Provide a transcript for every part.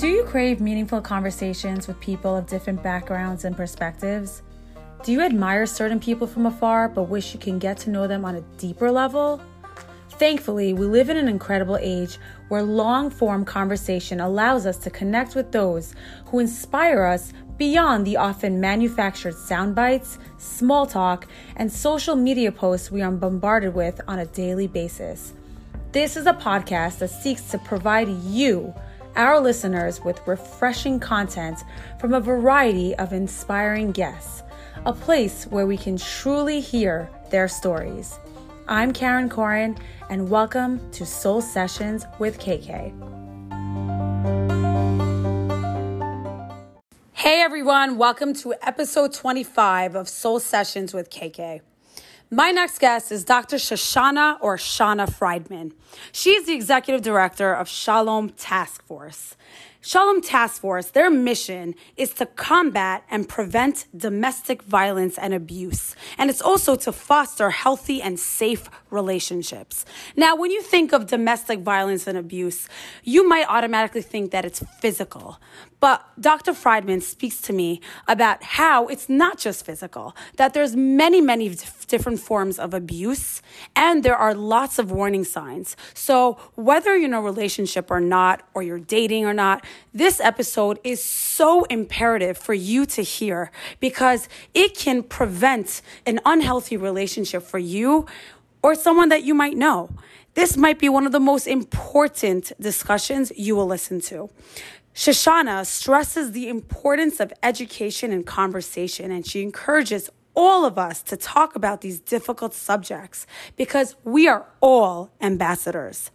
Do you crave meaningful conversations with people of different backgrounds and perspectives? Do you admire certain people from afar but wish you can get to know them on a deeper level? Thankfully, we live in an incredible age where long form conversation allows us to connect with those who inspire us beyond the often manufactured sound bites, small talk, and social media posts we are bombarded with on a daily basis. This is a podcast that seeks to provide you our listeners with refreshing content from a variety of inspiring guests, a place where we can truly hear their stories. I'm Karen Corin, and welcome to Soul Sessions with KK. Hey everyone, welcome to episode 25 of Soul Sessions with KK. My next guest is Dr. Shoshannah or Shana Frydman. She is the executive director of Shalom Task Force. Shalom Task Force, their mission is to combat and prevent domestic violence and abuse. And it's also to foster healthy and safe relationships. Now, when you think of domestic violence and abuse, you might automatically think that it's physical. But Dr. Frydman speaks to me about how it's not just physical, that there's many, many different forms of abuse, and there are lots of warning signs. So, whether you're in a relationship or not, or you're dating or not, this episode is so imperative for you to hear because it can prevent an unhealthy relationship for you or someone that you might know. This might be one of the most important discussions you will listen to. Shoshannah stresses the importance of education and conversation, and she encourages all of us to talk about these difficult subjects because we are all ambassadors.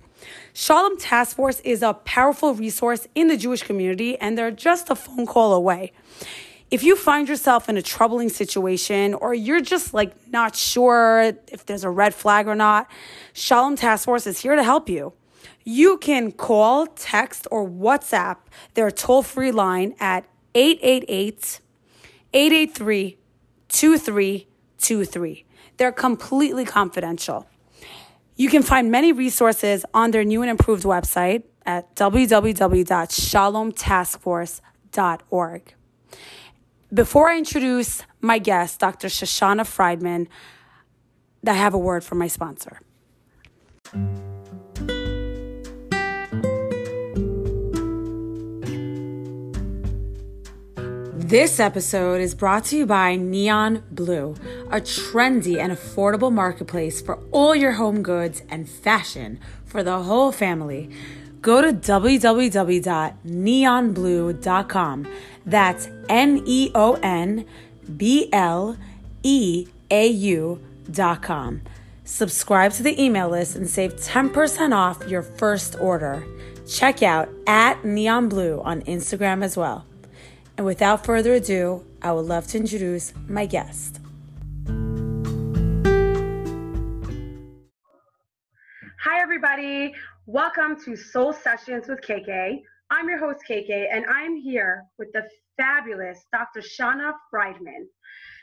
Shalom Task Force is a powerful resource in the Jewish community, and they're just a phone call away. If you find yourself in a troubling situation or you're just like not sure if there's a red flag or not, Shalom Task Force is here to help you. You can call, text, or WhatsApp their toll free line at 888 883 2323. They're completely confidential. You can find many resources on their new and improved website at www.shalomtaskforce.org. Before I introduce my guest, Dr. Shoshannah Frydman, I have a word from my sponsor. This episode is brought to you by Neon Bleau, a trendy and affordable marketplace for all your home goods and fashion for the whole family. Go to www.neonbleau.com. That's N E O N B L E A U.com. Subscribe to the email list and save 10% off your first order. Check out at Neon Bleau on Instagram as well. And without further ado, I would love to introduce my guest. Hi, everybody. Welcome to Soul Sessions with KK. I'm your host, KK, and I'm here with the fabulous Dr. Shana Frydman.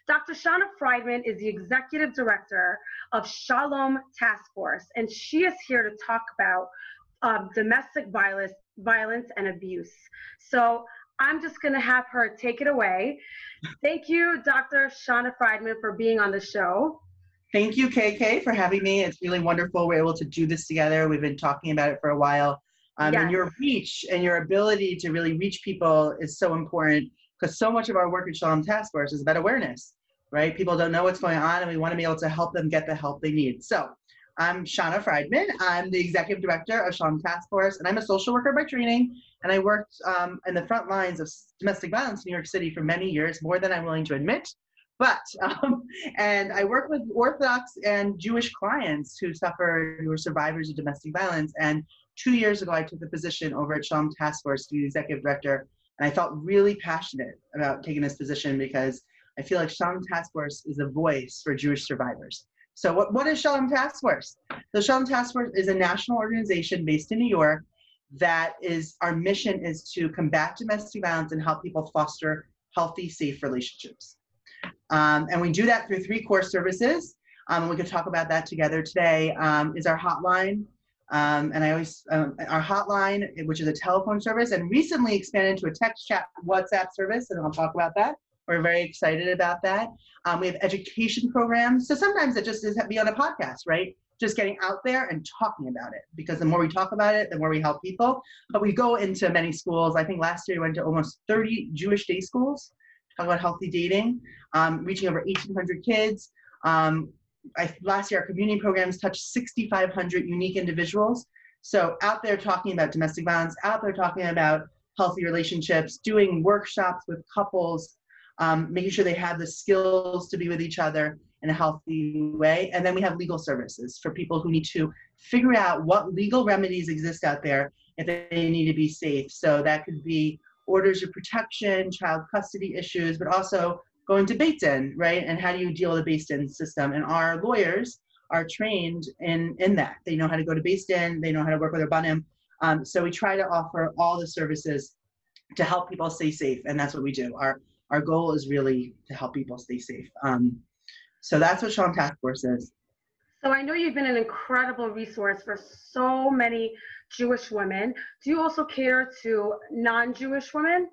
Dr. Shana Frydman is the executive director of Shalom Task Force, and she is here to talk about um, domestic violence, violence and abuse. So I'm just going to have her take it away. Thank you, Dr. Shana Frydman, for being on the show. Thank you, KK, for having me. It's really wonderful we're able to do this together. We've been talking about it for a while. Um, yes. And your reach and your ability to really reach people is so important because so much of our work at Shalom Task Force is about awareness, right? People don't know what's going on, and we want to be able to help them get the help they need. So, I'm Shana Frydman. I'm the executive director of Shalom Task Force, and I'm a social worker by training. And I worked um, in the front lines of domestic violence in New York City for many years, more than I'm willing to admit. But, um, and I work with Orthodox and Jewish clients who suffer, who are survivors of domestic violence. And two years ago, I took the position over at Shalom Task Force to be the executive director. And I felt really passionate about taking this position because I feel like Shalom Task Force is a voice for Jewish survivors. So what, what is Shalom Task Force? The Shalom Task Force is a national organization based in New York that is, our mission is to combat domestic violence and help people foster healthy, safe relationships. Um, and we do that through three core services. Um, we could talk about that together today, um, is our hotline, Um, and I always, um, our hotline, which is a telephone service, and recently expanded to a text chat WhatsApp service, and I'll talk about that. We're very excited about that. Um, we have education programs. So sometimes it just is be on a podcast, right? Just getting out there and talking about it because the more we talk about it, the more we help people. But we go into many schools. I think last year we went to almost 30 Jewish day schools, about healthy dating, um, reaching over 1,800 kids. Um, I, last year, our community programs touched 6,500 unique individuals. So out there talking about domestic violence, out there talking about healthy relationships, doing workshops with couples, um, making sure they have the skills to be with each other in a healthy way. And then we have legal services for people who need to figure out what legal remedies exist out there if they need to be safe. So that could be orders of protection, child custody issues, but also going to Din, right? And how do you deal with the Din system? And our lawyers are trained in, in that. They know how to go to Din, they know how to work with their banim. Um, so we try to offer all the services to help people stay safe, and that's what we do. Our our goal is really to help people stay safe. Um, so that's what Shalom Task Force is. So I know you've been an incredible resource for so many Jewish women. Do you also cater to non-Jewish women?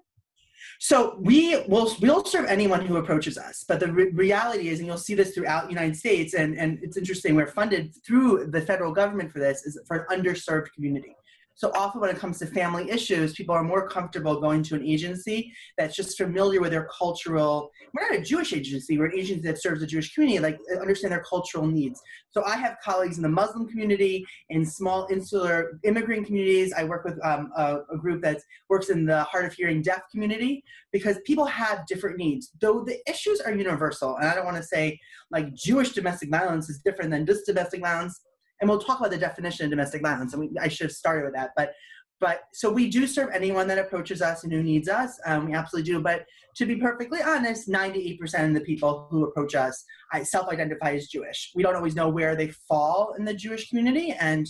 So we will we'll serve anyone who approaches us, but the re- reality is, and you'll see this throughout the United States, and, and it's interesting, we're funded through the federal government for this, is for an underserved community. So often when it comes to family issues, people are more comfortable going to an agency that's just familiar with their cultural, we're not a Jewish agency, we're an agency that serves the Jewish community, like understand their cultural needs. So I have colleagues in the Muslim community, in small insular immigrant communities. I work with um, a, a group that works in the hard of hearing deaf community because people have different needs. Though the issues are universal, and I don't want to say like Jewish domestic violence is different than this domestic violence and we'll talk about the definition of domestic violence and we, i should have started with that but but so we do serve anyone that approaches us and who needs us um, we absolutely do but to be perfectly honest 98% of the people who approach us self-identify as jewish. We don't always know where they fall in the jewish community and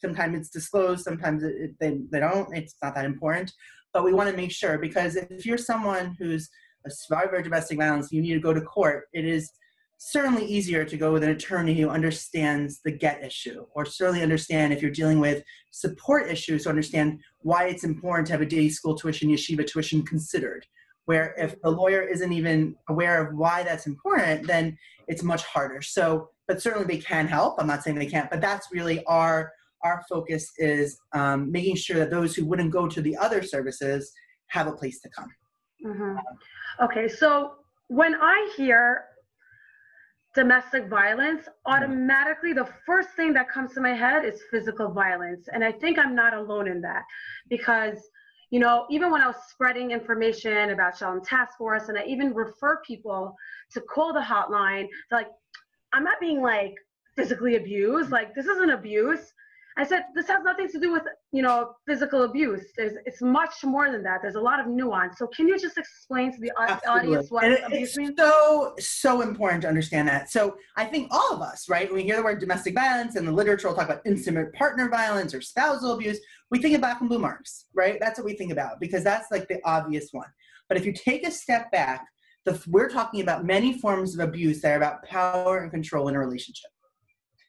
sometimes it's disclosed sometimes it, they, they don't it's not that important but we want to make sure because if you're someone who's a survivor of domestic violence you need to go to court it is certainly easier to go with an attorney who understands the get issue or certainly understand if you're dealing with support issues to understand why it's important to have a day school tuition yeshiva tuition considered. Where if the lawyer isn't even aware of why that's important then it's much harder. So but certainly they can help. I'm not saying they can't but that's really our our focus is um, making sure that those who wouldn't go to the other services have a place to come. Mm-hmm. okay so when i hear domestic violence, mm-hmm. automatically the first thing that comes to my head is physical violence. And I think I'm not alone in that because, you know, even when I was spreading information about Shalom Task Force and I even refer people to call the hotline, like, I'm not being like physically abused. Like, this isn't abuse. I said, this has nothing to do with, you know, physical abuse. There's, it's much more than that. There's a lot of nuance. So can you just explain to the Absolutely. audience what it, abuse means? So, so important to understand that. So I think all of us, right, when we hear the word domestic violence and the literature will talk about intimate partner violence or spousal abuse, we think of black and blue marks, right? That's what we think about because that's like the obvious one. But if you take a step back, the, we're talking about many forms of abuse that are about power and control in a relationship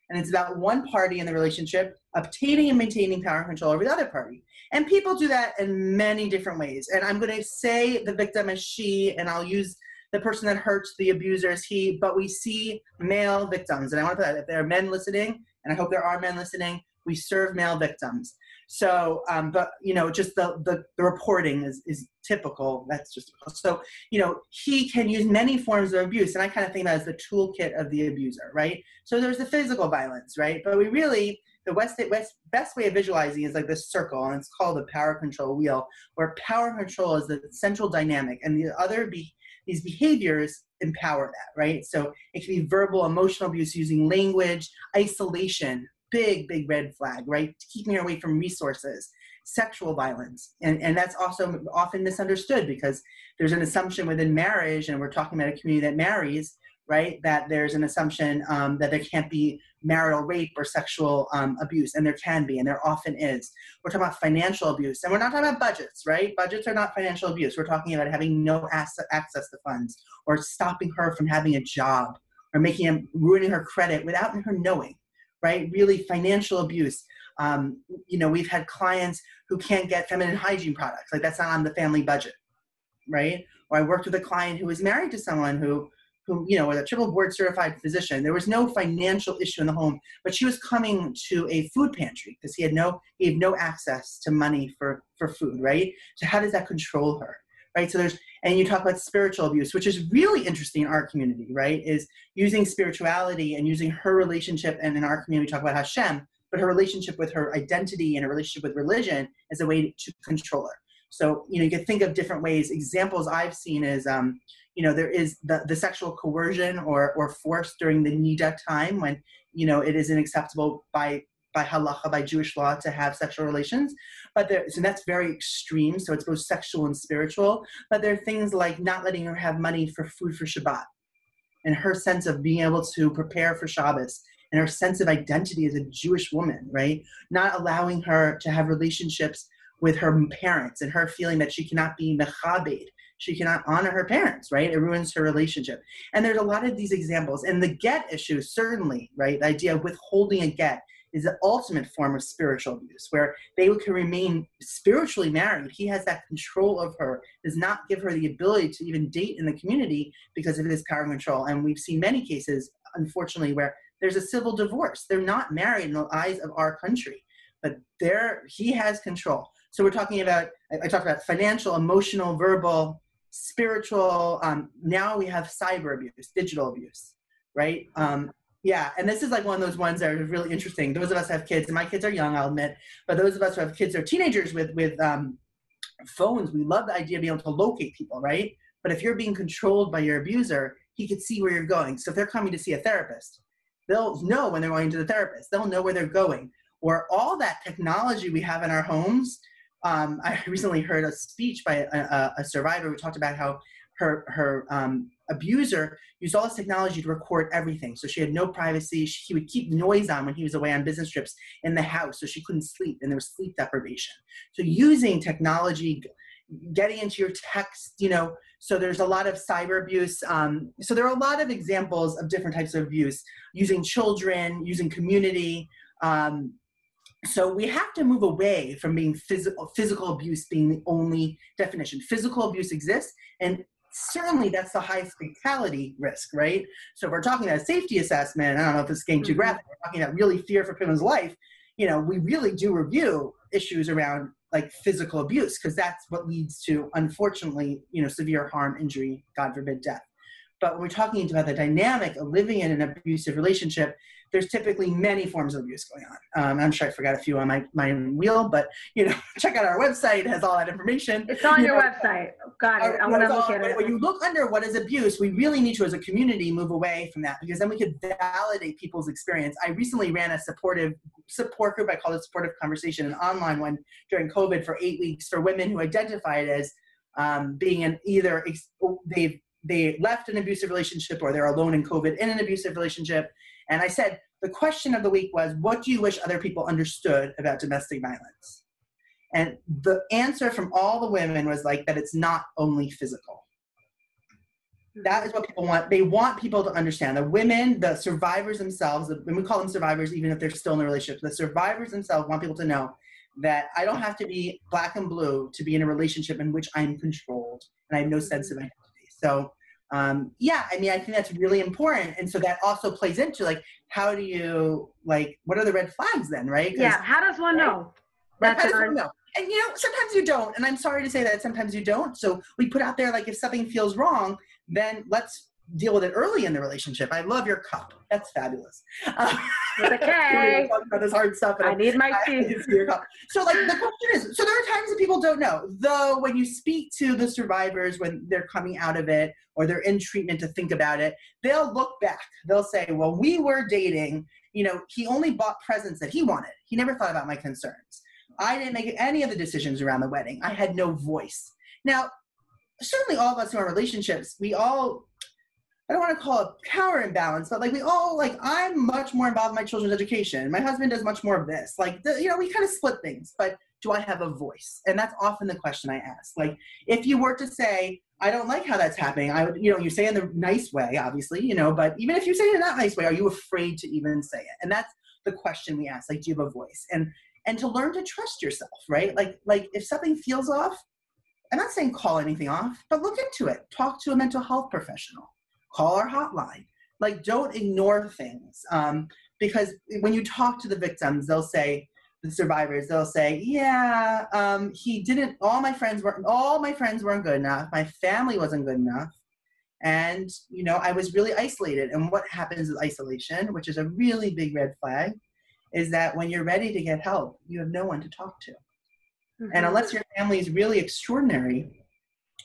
and it's about one party in the relationship obtaining and maintaining power and control over the other party. And people do that in many different ways. And I'm going to say the victim is she, and I'll use the person that hurts the abuser is he, but we see male victims. And I want to put that if there are men listening, and I hope there are men listening, we serve male victims. So, um, but you know, just the, the, the reporting is, is typical. That's just so you know he can use many forms of abuse, and I kind of think that as the toolkit of the abuser, right? So there's the physical violence, right? But we really the West, West best way of visualizing is like this circle, and it's called the power control wheel, where power control is the central dynamic, and the other be these behaviors empower that, right? So it can be verbal, emotional abuse using language, isolation, big, big red flag, right? Keeping her away from resources, sexual violence. And, and that's also often misunderstood because there's an assumption within marriage, and we're talking about a community that marries, right? That there's an assumption um, that there can't be marital rape or sexual um, abuse, and there can be, and there often is. We're talking about financial abuse, and we're not talking about budgets, right? Budgets are not financial abuse. We're talking about having no asset, access to funds or stopping her from having a job or making him ruining her credit without her knowing right? Really financial abuse. Um, you know, we've had clients who can't get feminine hygiene products. Like that's not on the family budget, right? Or I worked with a client who was married to someone who who you know was a triple board certified physician there was no financial issue in the home but she was coming to a food pantry because he had no he had no access to money for for food right so how does that control her right so there's and you talk about spiritual abuse which is really interesting in our community right is using spirituality and using her relationship and in our community we talk about hashem but her relationship with her identity and her relationship with religion as a way to control her. So you know you can think of different ways. Examples i've seen is um, you know there is the, the sexual coercion or or force during the nida time when you know it isn't acceptable by by halacha by jewish law to have sexual relations but there so that's very extreme so it's both sexual and spiritual but there are things like not letting her have money for food for shabbat and her sense of being able to prepare for shabbos and her sense of identity as a jewish woman right not allowing her to have relationships with her parents and her feeling that she cannot be mechabed she cannot honor her parents, right? It ruins her relationship. And there's a lot of these examples. And the get issue, certainly, right? The idea of withholding a get is the ultimate form of spiritual abuse, where they can remain spiritually married. He has that control of her, does not give her the ability to even date in the community because of his power and control. And we've seen many cases, unfortunately, where there's a civil divorce. They're not married in the eyes of our country, but there he has control. So we're talking about, I, I talked about financial, emotional, verbal, spiritual um, now we have cyber abuse digital abuse right um, yeah and this is like one of those ones that are really interesting. Those of us have kids and my kids are young i'll admit but those of us who have kids or teenagers with with um, phones we love the idea of being able to locate people right? But if you're being controlled by your abuser he could see where you're going. So if they're coming to see a therapist they'll know when they're going to the therapist. They'll know where they're going. Or all that technology we have in our homes um, I recently heard a speech by a, a, survivor who talked about how her her um, abuser used all this technology to record everything. So she had no privacy. She, he would keep noise on when he was away on business trips in the house, so she couldn't sleep, and there was sleep deprivation. So using technology, getting into your text, you know. So there's a lot of cyber abuse. Um, so there are a lot of examples of different types of abuse using children, using community. Um, so we have to move away from being physical physical abuse being the only definition physical abuse exists and certainly that's the highest fatality risk right so if we're talking about a safety assessment i don't know if it's getting too mm-hmm. graphic we're talking about really fear for people's life you know we really do review issues around like physical abuse because that's what leads to unfortunately you know severe harm injury god forbid death but when we're talking about the dynamic of living in an abusive relationship there's typically many forms of abuse going on. Um, I'm sure I forgot a few on my, my wheel, but you know, check out our website. It has all that information. It's on you your know, website. Got it. I want to look at it. When you look under what is abuse, we really need to, as a community, move away from that because then we could validate people's experience. I recently ran a supportive support group. I called it supportive conversation, an online one during COVID for eight weeks for women who identified as um, being an either they've they left an abusive relationship or they're alone in COVID in an abusive relationship and I said, the question of the week was, what do you wish other people understood about domestic violence? And the answer from all the women was like that it's not only physical. That is what people want. They want people to understand. The women, the survivors themselves, and we call them survivors even if they're still in a relationship, the survivors themselves want people to know that I don't have to be black and blue to be in a relationship in which I'm controlled and I have no sense of identity. So um, yeah, I mean, I think that's really important. And so that also plays into like, how do you like, what are the red flags then, right? Yeah. How does one know? Right, how does one know? And you know, sometimes you don't. And I'm sorry to say that sometimes you don't. So we put out there like, if something feels wrong, then let's deal with it early in the relationship. I love your cup. That's fabulous. Okay. about this hard stuff. I need my tea. So, like, the question is: so there are times that people don't know. Though, when you speak to the survivors when they're coming out of it or they're in treatment to think about it, they'll look back. They'll say, "Well, we were dating. You know, he only bought presents that he wanted. He never thought about my concerns. I didn't make any of the decisions around the wedding. I had no voice." Now, certainly, all of us who are in relationships, we all I don't want to call it power imbalance, but like we all like I'm much more involved in my children's education. My husband does much more of this. Like the, you know, we kind of split things, but do I have a voice? And that's often the question I ask. Like if you were to say, I don't like how that's happening, I would, you know, you say in the nice way, obviously, you know, but even if you say it in that nice way, are you afraid to even say it? And that's the question we ask. Like, do you have a voice? And and to learn to trust yourself, right? Like like if something feels off, I'm not saying call anything off, but look into it. Talk to a mental health professional. Call our hotline. Like don't ignore things. Um, because when you talk to the victims, they'll say, the survivors, they'll say, "Yeah, um, he didn't. All my friends weren't, All my friends weren't good enough. My family wasn't good enough, and you know, I was really isolated. And what happens with isolation, which is a really big red flag, is that when you're ready to get help, you have no one to talk to. Mm-hmm. And unless your family is really extraordinary,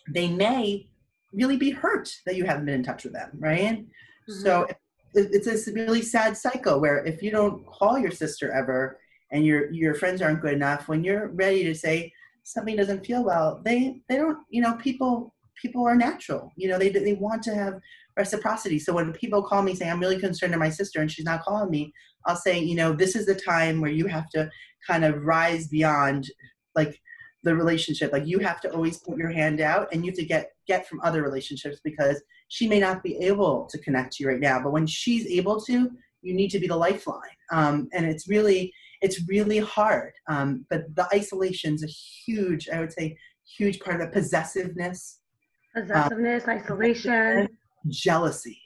they may really be hurt that you haven't been in touch with them, right? Mm-hmm. So it's a really sad cycle where if you don't call your sister ever and your your friends aren't good enough when you're ready to say something doesn't feel well they they don't you know people people are natural you know they they want to have reciprocity so when people call me saying i'm really concerned to my sister and she's not calling me i'll say you know this is the time where you have to kind of rise beyond like the relationship like you have to always put your hand out and you have to get get from other relationships because she may not be able to connect to you right now but when she's able to you need to be the lifeline um, and it's really it's really hard. Um, but the isolation is a huge, I would say, huge part of the Possessiveness. Possessiveness, um, isolation. Jealousy.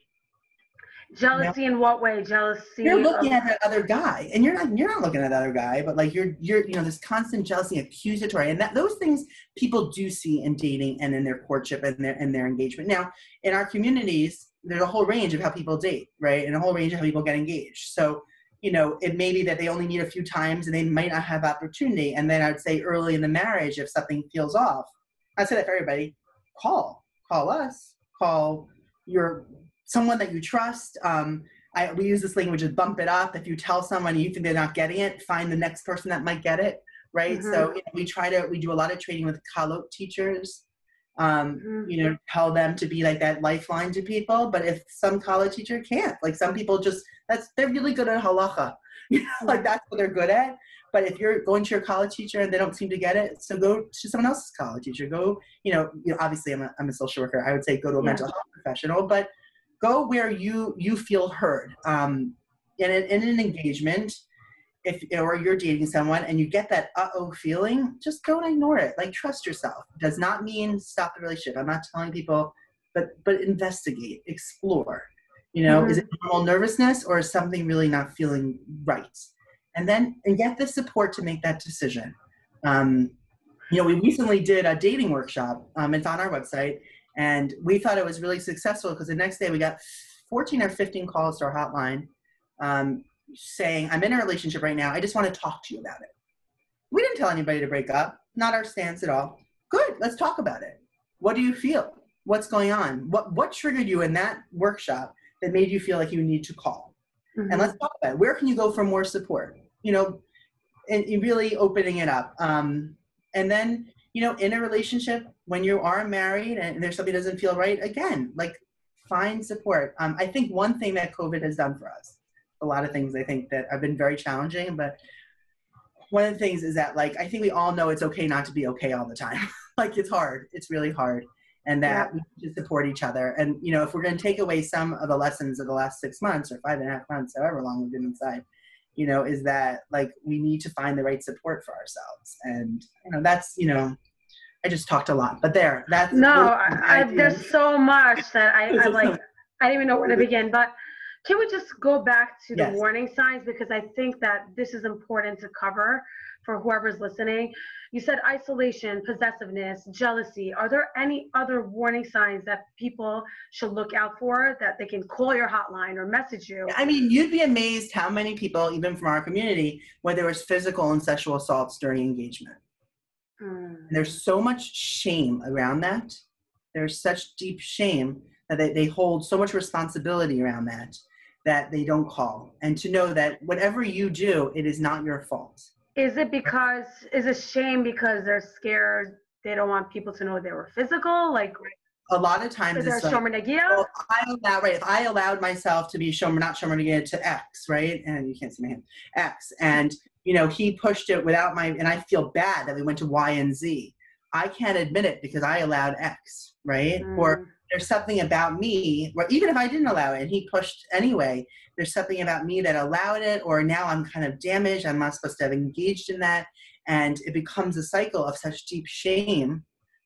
Jealousy in what way? Jealousy. You're looking of- at that other guy, and you're not. You're not looking at that other guy, but like you're, you're, you know, this constant jealousy, accusatory, and that those things people do see in dating and in their courtship and their and their engagement. Now, in our communities, there's a whole range of how people date, right, and a whole range of how people get engaged. So you know, it may be that they only meet a few times and they might not have opportunity. And then I'd say early in the marriage, if something feels off, I say that for everybody, call, call us, call your someone that you trust. Um, I, we use this language of bump it up. If you tell someone you think they're not getting it, find the next person that might get it, right? Mm-hmm. So you know, we try to, we do a lot of training with kalot teachers um, mm-hmm. you know, tell them to be like that lifeline to people. But if some kallah teacher can't, like some people just that's they're really good at halacha, you know, like that's what they're good at. But if you're going to your kallah teacher and they don't seem to get it, so go to someone else's kallah teacher. Go, you know, you know obviously I'm a, I'm a social worker. I would say go to a yeah. mental health professional, but go where you you feel heard. Um, in, in an engagement, if or you're dating someone and you get that uh-oh feeling just don't ignore it. Like trust yourself. Does not mean stop the relationship. I'm not telling people but but investigate explore. You know mm-hmm. is it normal nervousness or is something really not feeling right? And then and get the support to make that decision. Um, you know we recently did a dating workshop um, it's on our website and we thought it was really successful because the next day we got 14 or 15 calls to our hotline um, saying, I'm in a relationship right now. I just want to talk to you about it. We didn't tell anybody to break up, not our stance at all. Good, let's talk about it. What do you feel? What's going on? What, what triggered you in that workshop that made you feel like you need to call? Mm-hmm. And let's talk about it. Where can you go for more support? You know, and really opening it up. Um, and then, you know, in a relationship, when you are married and there's something doesn't feel right, again, like find support. Um, I think one thing that COVID has done for us a lot of things I think that have been very challenging. But one of the things is that like I think we all know it's okay not to be okay all the time. like it's hard. It's really hard. And that yeah. we need to support each other. And you know, if we're gonna take away some of the lessons of the last six months or five and a half months, however long we've been inside, you know, is that like we need to find the right support for ourselves. And you know, that's you know, I just talked a lot, but there, that's no. I, I, there's so much that I, I like. I didn't even know where to begin, but can we just go back to yes. the warning signs? Because I think that this is important to cover for whoever's listening. You said isolation, possessiveness, jealousy. Are there any other warning signs that people should look out for that they can call your hotline or message you? I mean, you'd be amazed how many people, even from our community, where there was physical and sexual assaults during engagement. Mm. There's so much shame around that. There's such deep shame that they, they hold so much responsibility around that that they don't call and to know that whatever you do it is not your fault is it because is it shame because they're scared they don't want people to know they were physical like a lot of times it's like, well, I allow, right, if I allowed myself to be shomer, not shomer to X, right, and you can't see my hand, X, and you know he pushed it without my, and I feel bad that we went to Y and Z. I can't admit it because I allowed X, right? Mm. Or there's something about me, or even if I didn't allow it and he pushed anyway, there's something about me that allowed it, or now I'm kind of damaged. I'm not supposed to have engaged in that. And it becomes a cycle of such deep shame,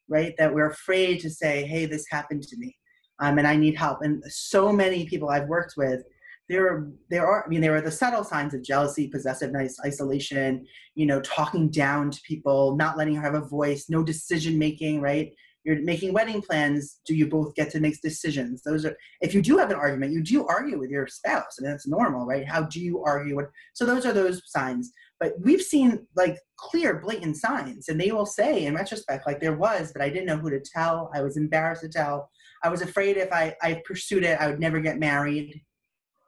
right? That we're afraid to say, hey, this happened to me. Um, and I need help. And so many people I've worked with, there are, there are, I mean, there are the subtle signs of jealousy, possessiveness, isolation, you know, talking down to people, not letting her have a voice, no decision making, right? you're making wedding plans do you both get to make decisions those are if you do have an argument you do argue with your spouse and that's normal right how do you argue so those are those signs but we've seen like clear blatant signs and they will say in retrospect like there was but i didn't know who to tell i was embarrassed to tell i was afraid if i i pursued it i would never get married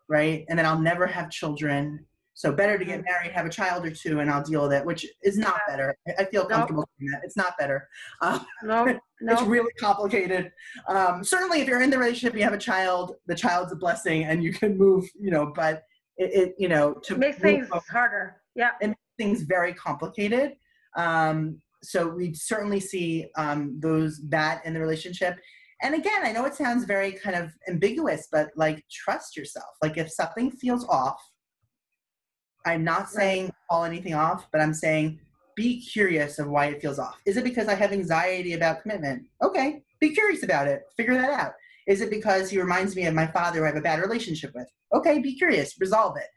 right and then i'll never have children so better to get mm-hmm. married, have a child or two, and I'll deal with it, which is not better. I feel comfortable nope. doing that. It's not better. Um, no, nope. it's really complicated. Um, certainly, if you're in the relationship, you have a child, the child's a blessing, and you can move. You know, but it, it you know, to make things harder. Yeah, it makes things very complicated. Um, so we certainly see um, those that in the relationship. And again, I know it sounds very kind of ambiguous, but like trust yourself. Like if something feels off I'm not saying call anything off, but I'm saying be curious of why it feels off. Is it because I have anxiety about commitment? Okay, be curious about it. Figure that out. Is it because he reminds me of my father who I have a bad relationship with? Okay, be curious, resolve it.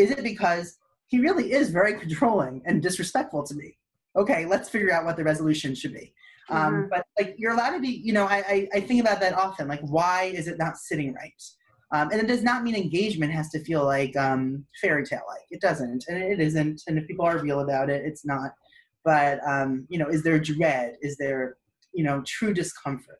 Is it because he really is very controlling and disrespectful to me? Okay, let's figure out what the resolution should be. Um, mm-hmm. Um, but like you're allowed to be, you know, I, I, I think about that often. Like, why is it not sitting right? Um, and it does not mean engagement has to feel like um, fairy tale like. It doesn't, and it isn't. And if people are real about it, it's not. But um, you know, is there dread? Is there you know true discomfort?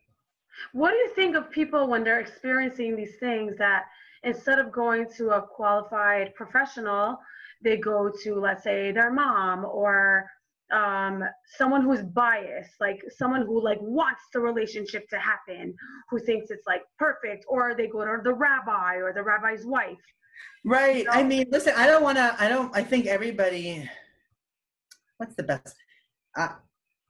What do you think of people when they're experiencing these things that instead of going to a qualified professional, they go to let's say their mom or um, someone who's biased, like someone who like wants the relationship to happen, who thinks it's like perfect, or they go to the rabbi or the rabbi's wife. Right. You know? I mean, listen, I don't want to. I don't. I think everybody. What's the best? Uh,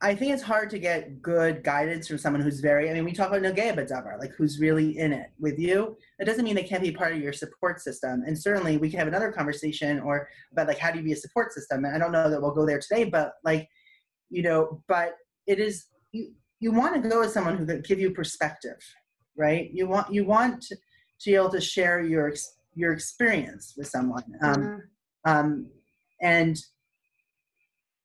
I think it's hard to get good guidance from someone who's very, I mean, we talk about Nogea B'Davar, like who's really in it with you. That doesn't mean they can't be part of your support system. And certainly we can have another conversation or about like, how do you be a support system? And I don't know that we'll go there today, but like, you know, but it is, you, you want to go with someone who can give you perspective, right? You want, you want to be able to share your, your experience with someone. Um, mm-hmm. um, and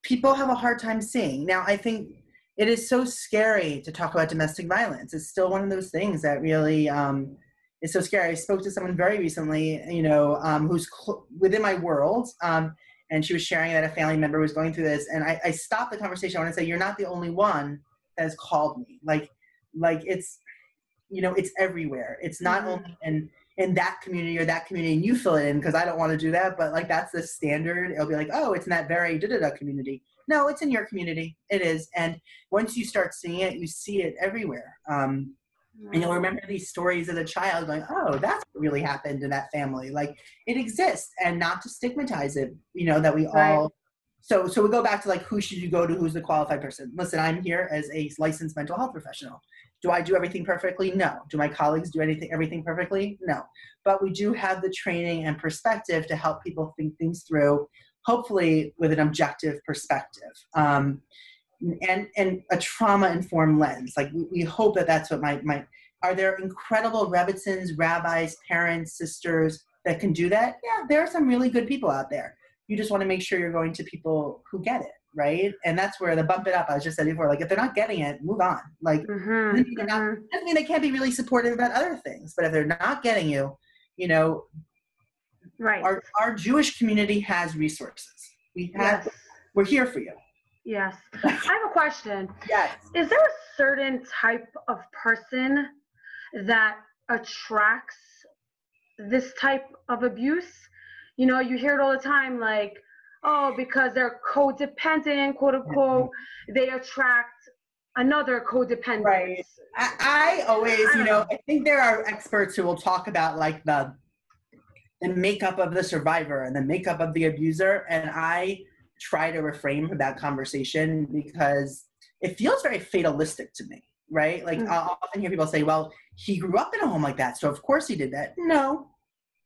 people have a hard time seeing. Now, I think it is so scary to talk about domestic violence. It's still one of those things that really um, is so scary. I spoke to someone very recently, you know, um, who's cl- within my world, um, and she was sharing that a family member was going through this, and I, I stopped the conversation. I want to say, you're not the only one that has called me. Like, like it's, you know, it's everywhere. It's not mm-hmm. only in in that community or that community and you fill it in because I don't want to do that. But like that's the standard. It'll be like, oh, it's in that very da da da community. No, it's in your community. It is. And once you start seeing it, you see it everywhere. Um, and you'll remember these stories as a child going, oh, that's what really happened in that family. Like it exists and not to stigmatize it, you know, that we right. all so so we go back to like who should you go to who's the qualified person listen i'm here as a licensed mental health professional do I do everything perfectly? No. Do my colleagues do anything everything perfectly? No. But we do have the training and perspective to help people think things through, hopefully with an objective perspective. Um, and and a trauma informed lens. Like we, we, hope that that's what my my are there incredible rebbitzins, rabbis, parents, sisters that can do that? Yeah, there are some really good people out there. You just want to make sure you're going to people who get it right? And that's where the bump it up. I was just said before, like if they're not getting it, move on. Like mm-hmm, mm-hmm. Not, doesn't mean they can't be really supportive about other things, but if they're not getting you, you know, right? Our our Jewish community has resources. We have. Yes. We're here for you. Yes. I have a question. Yes. Is there a certain type of person that attracts this type of abuse? You know, you hear it all the time, like oh, because they're codependent, quote unquote, mm-hmm. they attract another codependent. Right. I, I always, I you know, know, I think there are experts who will talk about like the the makeup of the survivor and the makeup of the abuser, and I try to refrain from that conversation because it feels very fatalistic to me. right? Like mm-hmm. I'll often hear people say, well, he grew up in a home like that, so of course he did that. No.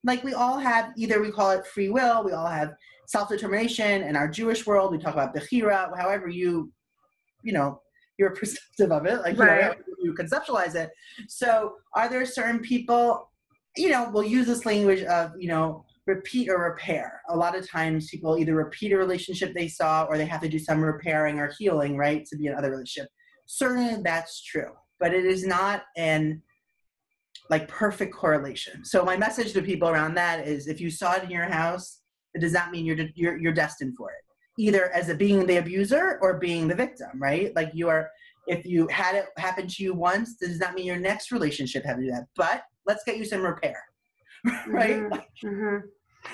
Like we all have either we call it free will, we all have self-determination in our Jewish world, we talk about bechira, however you, you know, you're perceptive of it, like right. you, know, you conceptualize it. So are there certain people, you know, will use this language of, you know, repeat or repair. A lot of times people either repeat a relationship they saw or they have to do some repairing or healing, right, to be in another relationship. Certainly that's true, but it is not an like perfect correlation. So my message to people around that is if you saw it in your house, it does not mean you're you're, you're destined for it. Either as a being the abuser or being the victim, right? Like you are if you had it happen to you once, does not mean your next relationship have to do that. But let's get you some repair. right? Mm-hmm. mm-hmm.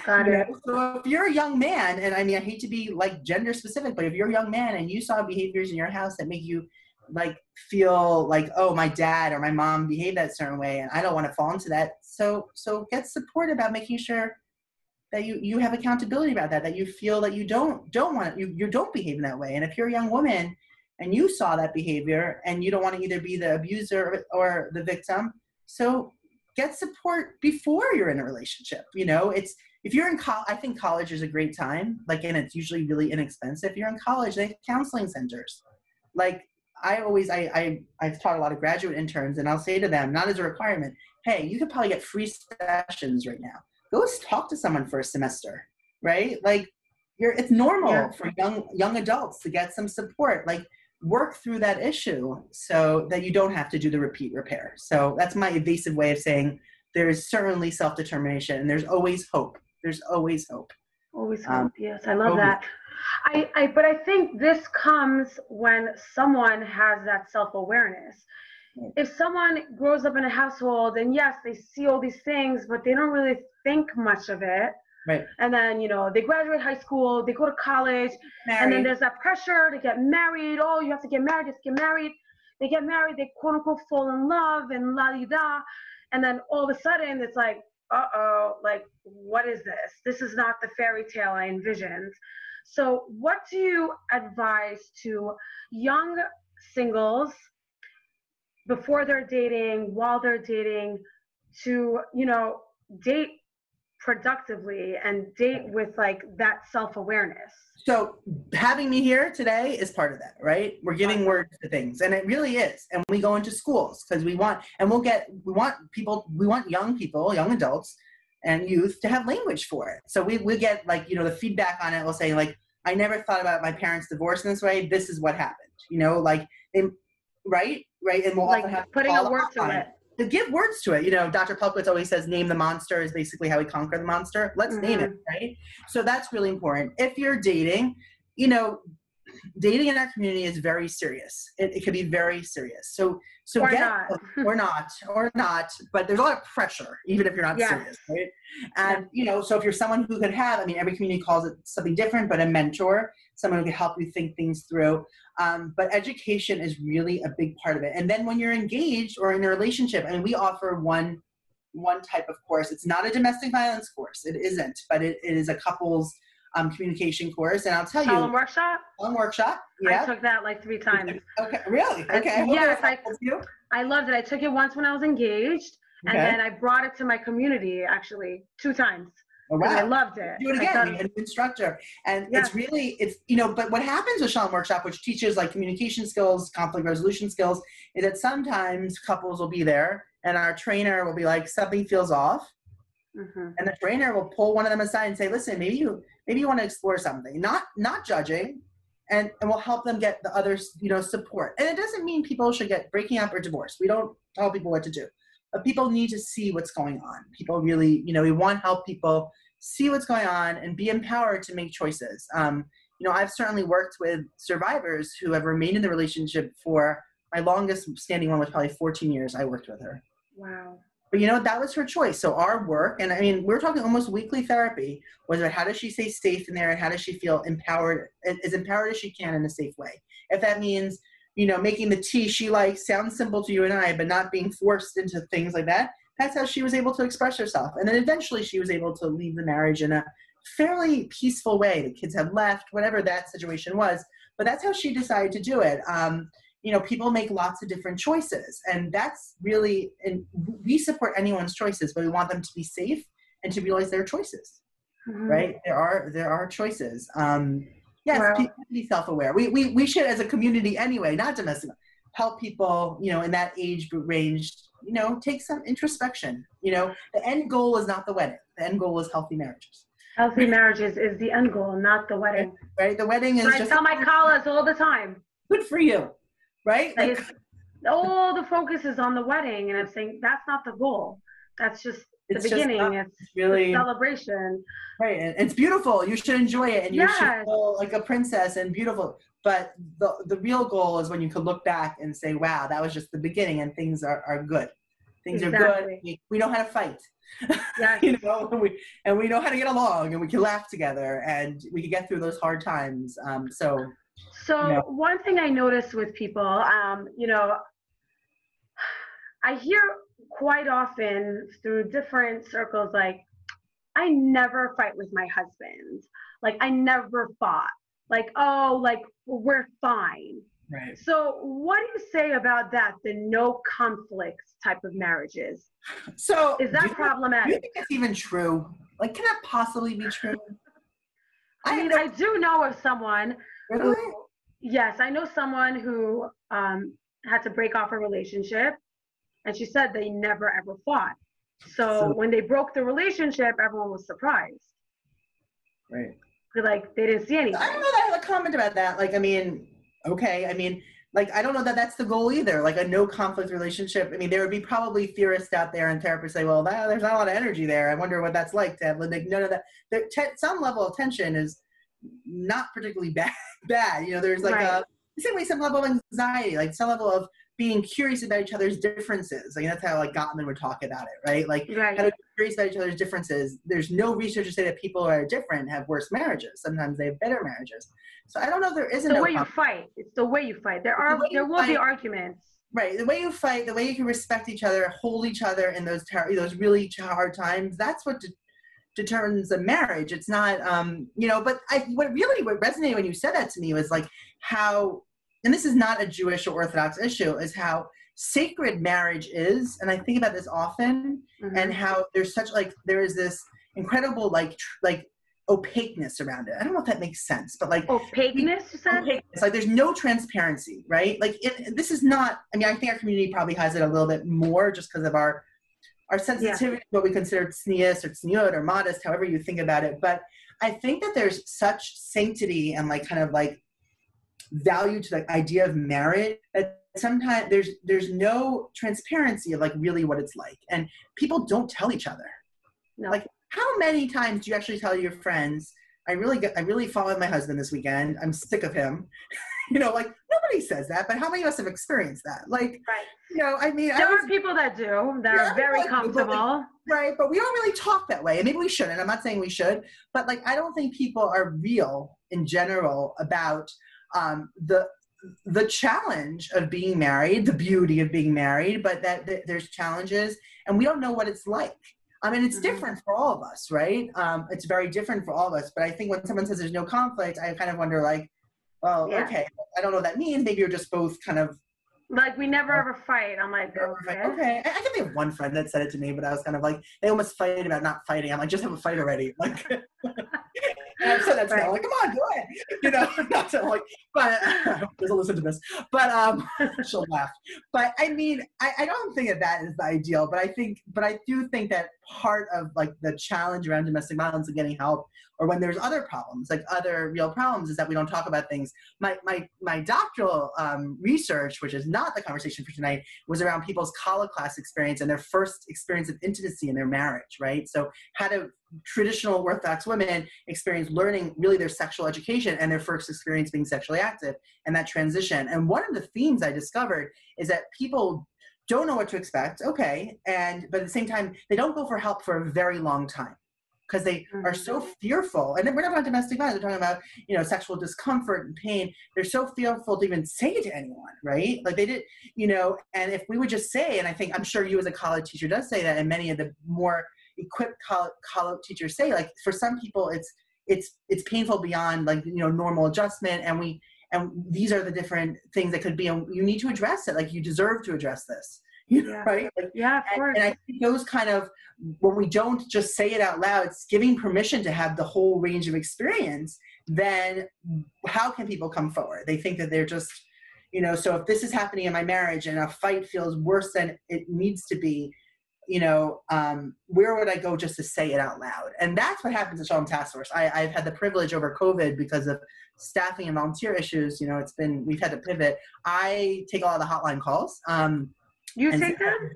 Got it. So if you're a young man, and I mean, I hate to be like gender specific, but if you're a young man and you saw behaviors in your house that make you like feel like, oh, my dad or my mom behaved that certain way, and I don't want to fall into that. So, so get support about making sure that you you have accountability about that. That you feel that you don't don't want you you don't behave in that way. And if you're a young woman and you saw that behavior and you don't want to either be the abuser or the victim, so get support before you're in a relationship. You know, it's if you're in college, I think college is a great time. Like, and it's usually really inexpensive. If you're in college, they have counseling centers. Like, I always, I, I, I've taught a lot of graduate interns, and I'll say to them, not as a requirement, hey, you could probably get free sessions right now. Go talk to someone for a semester, right? Like, you're, it's normal yeah. for young young adults to get some support. Like, work through that issue so that you don't have to do the repeat repair. So that's my evasive way of saying there's certainly self determination, and there's always hope there's always hope. Always um, hope. Um, yes, I love always. that. I, I, but I think this comes when someone has that self awareness. If someone grows up in a household and yes, they see all these things, but they don't really think much of it. Right. And then, you know, they graduate high school, they go to college, married. and then there's that pressure to get married. Oh, you have to get married, just get married. They get married, they quote unquote fall in love and la di da. And then all of a sudden it's like, uh oh, like, what is this? This is not the fairy tale I envisioned. So, what do you advise to young singles before they're dating, while they're dating, to, you know, date productively and date with like that self awareness? So having me here today is part of that, right? We're giving words to things, and it really is. And we go into schools because we want, and we'll get, we want people, we want young people, young adults, and youth to have language for it. So we we get like you know the feedback on it will say like I never thought about my parents' divorce in this way. This is what happened. You know, like they, right, right, and we'll like have putting a word to it to give words to it. You know, Dr. Pelcovitz always says, name the monster is basically how we conquer the monster. Let's mm-hmm. name it, right? So that's really important. If you're dating, you know, dating in our community is very serious. It, it can be very serious. So, so or get, not. or not, or not, but there's a lot of pressure, even if you're not yeah. serious, right? And, yeah. you know, so if you're someone who could have, I mean, every community calls it something different, but a mentor, someone who can help you think things through. Um, but education is really a big part of it. And then when you're engaged or in a relationship, and we offer one one type of course. It's not a domestic violence course. It isn't, but it, it is a couples um, communication course. And I'll tell you, Shalom workshop. Shalom workshop. Yeah. I took that like three times. Okay, really? Okay. yes, I, I loved it. I took it once when I was engaged, okay. and then I brought it to my community actually two times. Oh, wow. I loved it. Do it again. An instructor. And yeah. it's really, it's, you know, but what happens with Shalom Workshop, which teaches like communication skills, conflict resolution skills, is that sometimes couples will be there and our trainer will be like, something feels off. Mm-hmm. And the trainer will pull one of them aside and say, listen, maybe you, maybe you want to explore something, not, not judging, and, and will help them get the others, you know, support. And it doesn't mean people should get breaking up or divorce. We don't tell people what to do but people need to see what's going on. People really, you know, we want to help people see what's going on and be empowered to make choices. Um, you know, I've certainly worked with survivors who have remained in the relationship for my longest standing one was probably 14 years. I worked with her. Wow. But you know, that was her choice. So our work, and I mean, we're talking almost weekly therapy, was about how does she stay safe in there and how does she feel empowered, as empowered as she can in a safe way. If that means you know, making the tea she likes sounds simple to you and I, but not being forced into things like that. That's how she was able to express herself. And then eventually she was able to leave the marriage in a fairly peaceful way. The kids had left, whatever that situation was. But that's how she decided to do it. Um, you know people make lots of different choices and that's really and we support anyone's choices but we want them to be safe and to realize their choices mm-hmm. right? There are there are choices. Um yes wow. be self-aware. We, we we should as a community anyway not domestic help people you know in that age range you know take some introspection you know? The end goal is not the wedding. The end goal is healthy marriages. Healthy marriages is the end goal not the wedding. Right? The wedding is I tell my colleagues all the time good for you right? Like, all the focus is on the wedding and i'm saying that's not the goal. That's just the beginning. not, it's really celebration. Right and it's beautiful. You should enjoy it and you yes. should feel like a princess and beautiful. But the the real goal is when you can look back and say wow that was just the beginning and things are, are good. Things exactly. are good. We, we know how to fight. Yes. you know and we, and we know how to get along and we can laugh together and we can get through those hard times. Um, so so you one thing i notice with people um, you know i hear quite often through different circles like i never fight with my husband. Like i never fought. Like oh like we're fine. Right. So what do you say about that the no conflict type of marriages? So is that problematic do you think it's even true? Like can that possibly be true? I mean i, I do know of someone really? who yes i know someone who um, had to break off a relationship and she said they never ever fought. So, so when they broke the relationship, everyone was surprised. Right. Like they didn't see anything. I don't know that I have a comment about that. Like, I mean, okay. I mean, like, I don't know that that's the goal either. Like a no conflict relationship. I mean, there would be probably theorists out there and therapists say, well, that, there's not a lot of energy there. I wonder what that's like to have like none of that. There, te- some level of tension is not particularly bad. Bad. You know, there's like right. a the same way some level of anxiety, like some level of being curious about each other's differences. Like that's how like Gottman would talk about it, right? Like right. how to be curious about each other's differences. There's no research to say that people who are different have worse marriages. Sometimes they have better marriages. So I don't know if there isn't. The no way you fight. It's the way you fight. There are the there will fight, be arguments. Right. The way you fight, the way you can respect each other, hold each other in those ter- those really hard times. That's what. De- determines a marriage it's not um you know but i what really what resonated when you said that to me was like how and this is not a Jewish or Orthodox issue, is how sacred marriage is. And I think about this often mm-hmm. and how there's such like, there is this incredible like, tr- like, opaqueness around it. I don't know if that makes sense, but like opaqueness, opaqueness like there's no transparency, right? Like it, this is not. I mean, I think our community probably has it a little bit more just because of our our sensitivity, yeah. what we consider tznius or tzniut or modest, however you think about it. But I think that there's such sanctity and like kind of like value to the idea of marriage that sometimes there's there's no transparency of like really what it's like and people don't tell each other no. like how many times do you actually tell your friends i really get i really with my husband this weekend i'm sick of him you know like nobody says that but how many of us have experienced that like right. you know i mean there I was, are people that do yeah, are very like, comfortable right but we don't really talk that way and maybe we shouldn't i'm not saying we should but like i don't think people are real in general about um, the the challenge of being married, the beauty of being married, but that, that there's challenges, and we don't know what it's like. I mean, it's mm-hmm. different for all of us, right? Um, it's very different for all of us. But I think when someone says there's no conflict, I kind of wonder, like, well, yeah. okay, I don't know what that means. Maybe you're just both kind of like we never ever fight. I'm like, okay. okay. I, I think we have one friend that said it to me, but I was kind of like, they almost fight about not fighting. I'm like, just have a fight already. Like, and I've said that to right. Like, come on, go ahead. You know, not to like, but doesn't listen to this. But um, she'll laugh. But I mean, I, I don't think that that is the ideal. But I think, but I do think that part of like the challenge around domestic violence and getting help or when there's other problems like other real problems is that we don't talk about things my my my doctoral um, research which is not the conversation for tonight was around people's kallah class experience and their first experience of intimacy in their marriage right so how do traditional orthodox women experience learning really their sexual education and their first experience being sexually active and that transition and one of the themes i discovered is that people don't know what to expect okay and but at the same time they don't go for help for a very long time because they mm-hmm. are so mm-hmm. fearful. And we're not about domestic violence. We're talking about you know sexual discomfort and pain. They're so fearful to even say it to anyone, right? Like they did, you know. And if we would just say, and I think I'm sure you as a kallah teacher does say that, and many of the more equipped kallah, kallah teachers say, like for some people, it's it's it's painful beyond like you know normal adjustment, and we and these are the different things that could be and you need to address it like you deserve to address this you know, Yeah. right like, Yeah, of and, course. and i think those kind of when we don't just say it out loud it's giving permission to have the whole range of experience then how can people come forward they think that they're just you know so if this is happening in my marriage and a fight feels worse than it needs to be you know um, where would i go just to say it out loud and that's what happens at shalom task force I, i've had the privilege over covid because of staffing and volunteer issues you know it's been we've had to pivot i take a lot of the hotline calls um, you take them?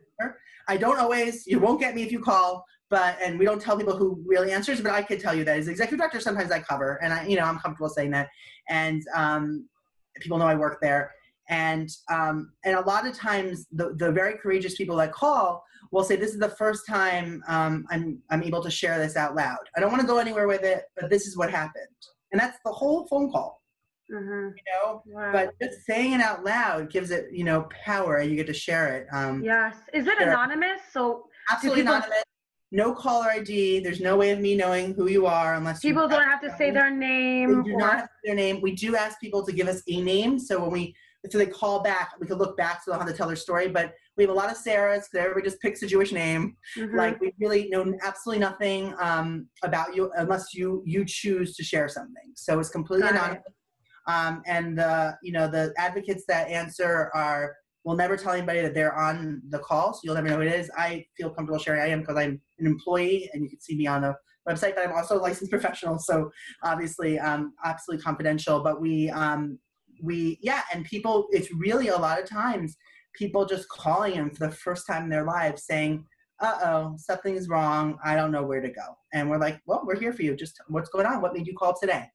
I don't always. You won't get me if you call, but and we don't tell people who really answers. But I could tell you that as executive director, sometimes I cover, and I, you know, I'm comfortable saying that. And um, people know I work there. And um, and a lot of times, the the very courageous people that call will say, "This is the first time um, I'm I'm able to share this out loud. I don't want to go anywhere with it, but this is what happened." And that's the whole phone call, Mm-hmm. you know. Wow. But just saying it out loud gives it, you know, power, and you get to share it. Um, yes. Is it anonymous? So absolutely people- anonymous. No caller ID. There's no way of me knowing who you are unless you people don't have to say their They name do or not have their name. We do ask people to give us a name, so when we so they call back, we can look back so they'll have to tell their story. But we have a lot of Sarahs because everybody just picks a Jewish name. Mhm. Like we really know absolutely nothing um, about you unless you you choose to share something. So it's completely Got it. Um, and the you know the advocates that answer are will never tell anybody that they're on the call, so you'll never know who it is. I feel comfortable sharing I am because I'm an employee, and you can see me on the website. But I'm also a licensed professional, so obviously um, absolutely confidential. But we um, we yeah, and people it's really a lot of times people just calling them for the first time in their lives saying uh oh, something's wrong. I don't know where to go. And we're like, well, we're here for you. Just what's going on? What made you call today?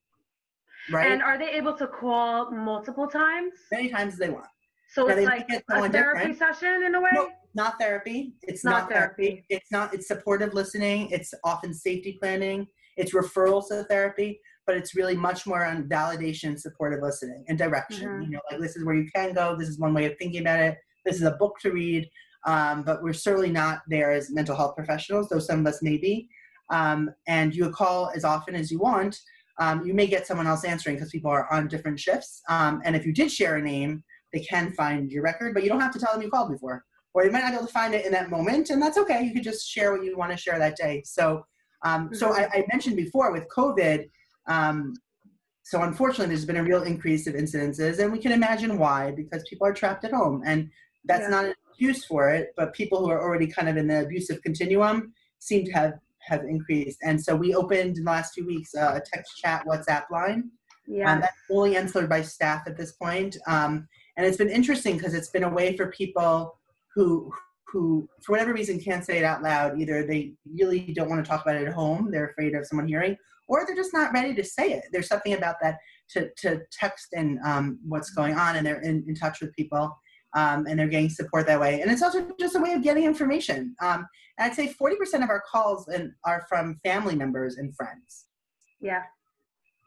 Right? And are they able to call multiple times? Many times as they want. So Now, it's like a therapy different. session in a way? No, not therapy. It's Not not, therapy. therapy. It's not. It's supportive listening. It's often safety planning. It's referrals to therapy, but it's really much more on validation, supportive listening, and direction. Mhm. You know, like this is where you can go. This is one way of thinking about it. This is a book to read. Um, but we're certainly not there as mental health professionals, though some of us may be. Um, and you call as often as you want. Um, you may get someone else answering because people are on different shifts. Um, and if you did share a name, they can find your record, but you don't have to tell them you called before. Or they might not be able to find it in that moment, and that's okay. You could just share what you want to share that day. So, um, so I, I mentioned before with COVID. Um, so unfortunately, there's been a real increase of incidences, and we can imagine why because people are trapped at home, and that's Yeah. not an excuse for it. But people who are already kind of in the abusive continuum seem to have have increased, and so we opened in the last few weeks uh, a text chat WhatsApp line. Yeah. Um, that's only answered by staff at this point. Um, and it's been interesting because it's been a way for people who, who, for whatever reason, can't say it out loud. Either they really don't want to talk about it at home, they're afraid of someone hearing, or they're just not ready to say it. There's something about that to, to text and um, what's going on, and they're in, in touch with people. Um, and they're getting support that way. And it's also just a way of getting information. Um, I'd say 40% of our calls and, are from family members and friends yeah.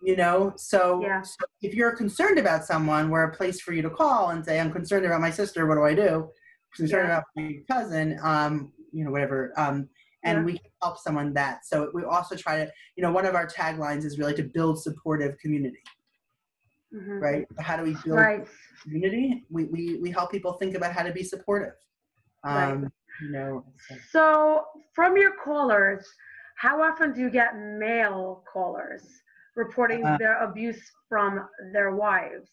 you know so, Yeah. so if you're concerned about someone we're a place for you to call and say i'm concerned about my sister what do i do I'm concerned Yeah. about my cousin um you know whatever um and Yeah. we can help someone that so we also try to you know one of our taglines is really to build supportive community Mhm. right how do we build Right. community we, we we help people think about how to be supportive Right. um you know so- So, from your callers, how often do you get male callers reporting Uh, their abuse from their wives?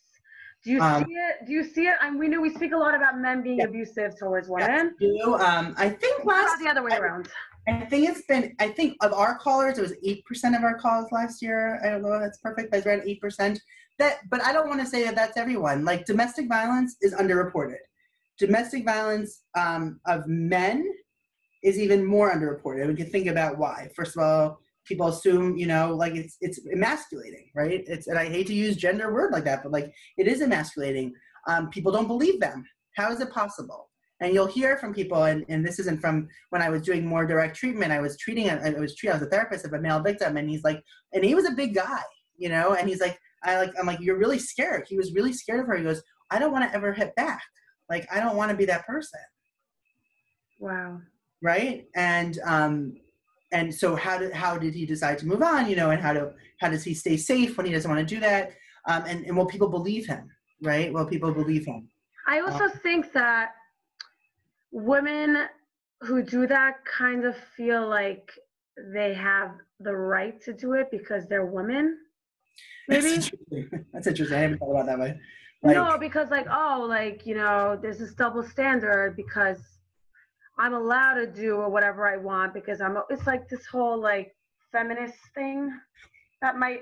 Do you Um, see it? Do you see it? I mean, we know we speak a lot about men being Yeah. abusive towards women. do um i think last the other way I- around? I think it's been, I think of our callers, it was 8% of our calls last year. I don't know if that's perfect, but it's around 8%. That, but I don't want to say that that's everyone. Like domestic violence is underreported. Domestic violence um, of men is even more underreported. We can think about why. First of all, people assume, you know, like it's it's emasculating, right? It's and I hate to use gender word like that, but like it is emasculating. Um, people don't believe them. How is it possible? And you'll hear from people, and, and this isn't from when I was doing more direct treatment. I was treating, I was treating was a therapist of a male victim, and he's like, and he was a big guy, you know, and he's like, I like, I'm like, you're really scared. He was really scared of her. He goes, I don't want to ever hit back. Like, I don't want to be that person Wow. right and um and so how did how did he decide to move on you know and how to how does he stay safe when he doesn't want to do that um, and, and will people believe him right will people believe him i also uh, think that women who do that kind of feel like they have the right to do it because they're women maybe? that's interesting, that's interesting. i haven't thought about that way. Like, no because like oh like you know there's this double standard because i'm allowed to do or whatever i want because i'm it's like this whole like feminist thing that might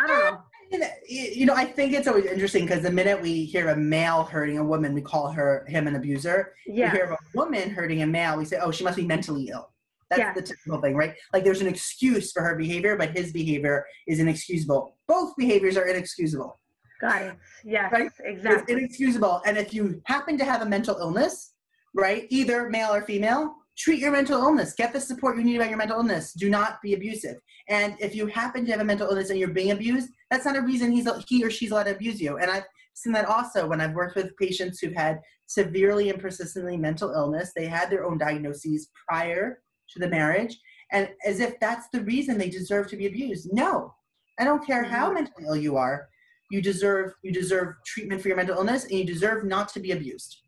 i don't eh, know Uh, you know, I think it's always interesting because the minute we hear a male hurting a woman, we call her him an abuser. Yeah. We hear of a woman hurting a male, we say, "Oh, she must be mentally ill." That's yeah. the typical thing, right? Like there's an excuse for her behavior, but his behavior is inexcusable. Both behaviors are inexcusable. Got it. Yes, right? exactly. It's inexcusable. And if you happen to have a mental illness, right, either male or female, treat your mental illness. Get the support you need about your mental illness. Do not be abusive. And if you happen to have a mental illness and you're being abused, that's not a reason he's he or she's allowed to abuse you. And I've seen that also when I've worked with patients who've had severely and persistently mental illness. They had their own diagnoses prior to the marriage, and as if that's the reason they deserve to be abused. No, I don't care how mm-hmm. mentally ill you are. You deserve you deserve treatment for your mental illness, and you deserve not to be abused.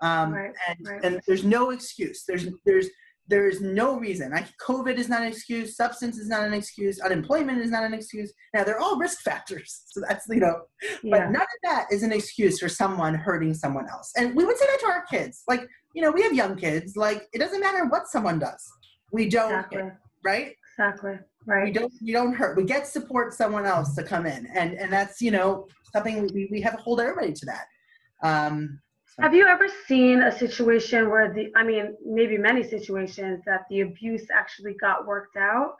Um, right, and, right. and there's no excuse. There's there's there is no reason. Like COVID is not an excuse. Substance is not an excuse. Unemployment is not an excuse. Now they're all risk factors. So that's you know, yeah. but none of that is an excuse for someone hurting someone else. And we would say that to our kids. Like you know, we have young kids. Like it doesn't matter what someone does. We don't. Exactly. Hit, right. Exactly. Right. We don't. We don't hurt. We get support someone else to come in, and and that's you know something we we have to hold everybody to that. Um, have you ever seen a situation where the, I mean, maybe many situations that the abuse actually got worked out?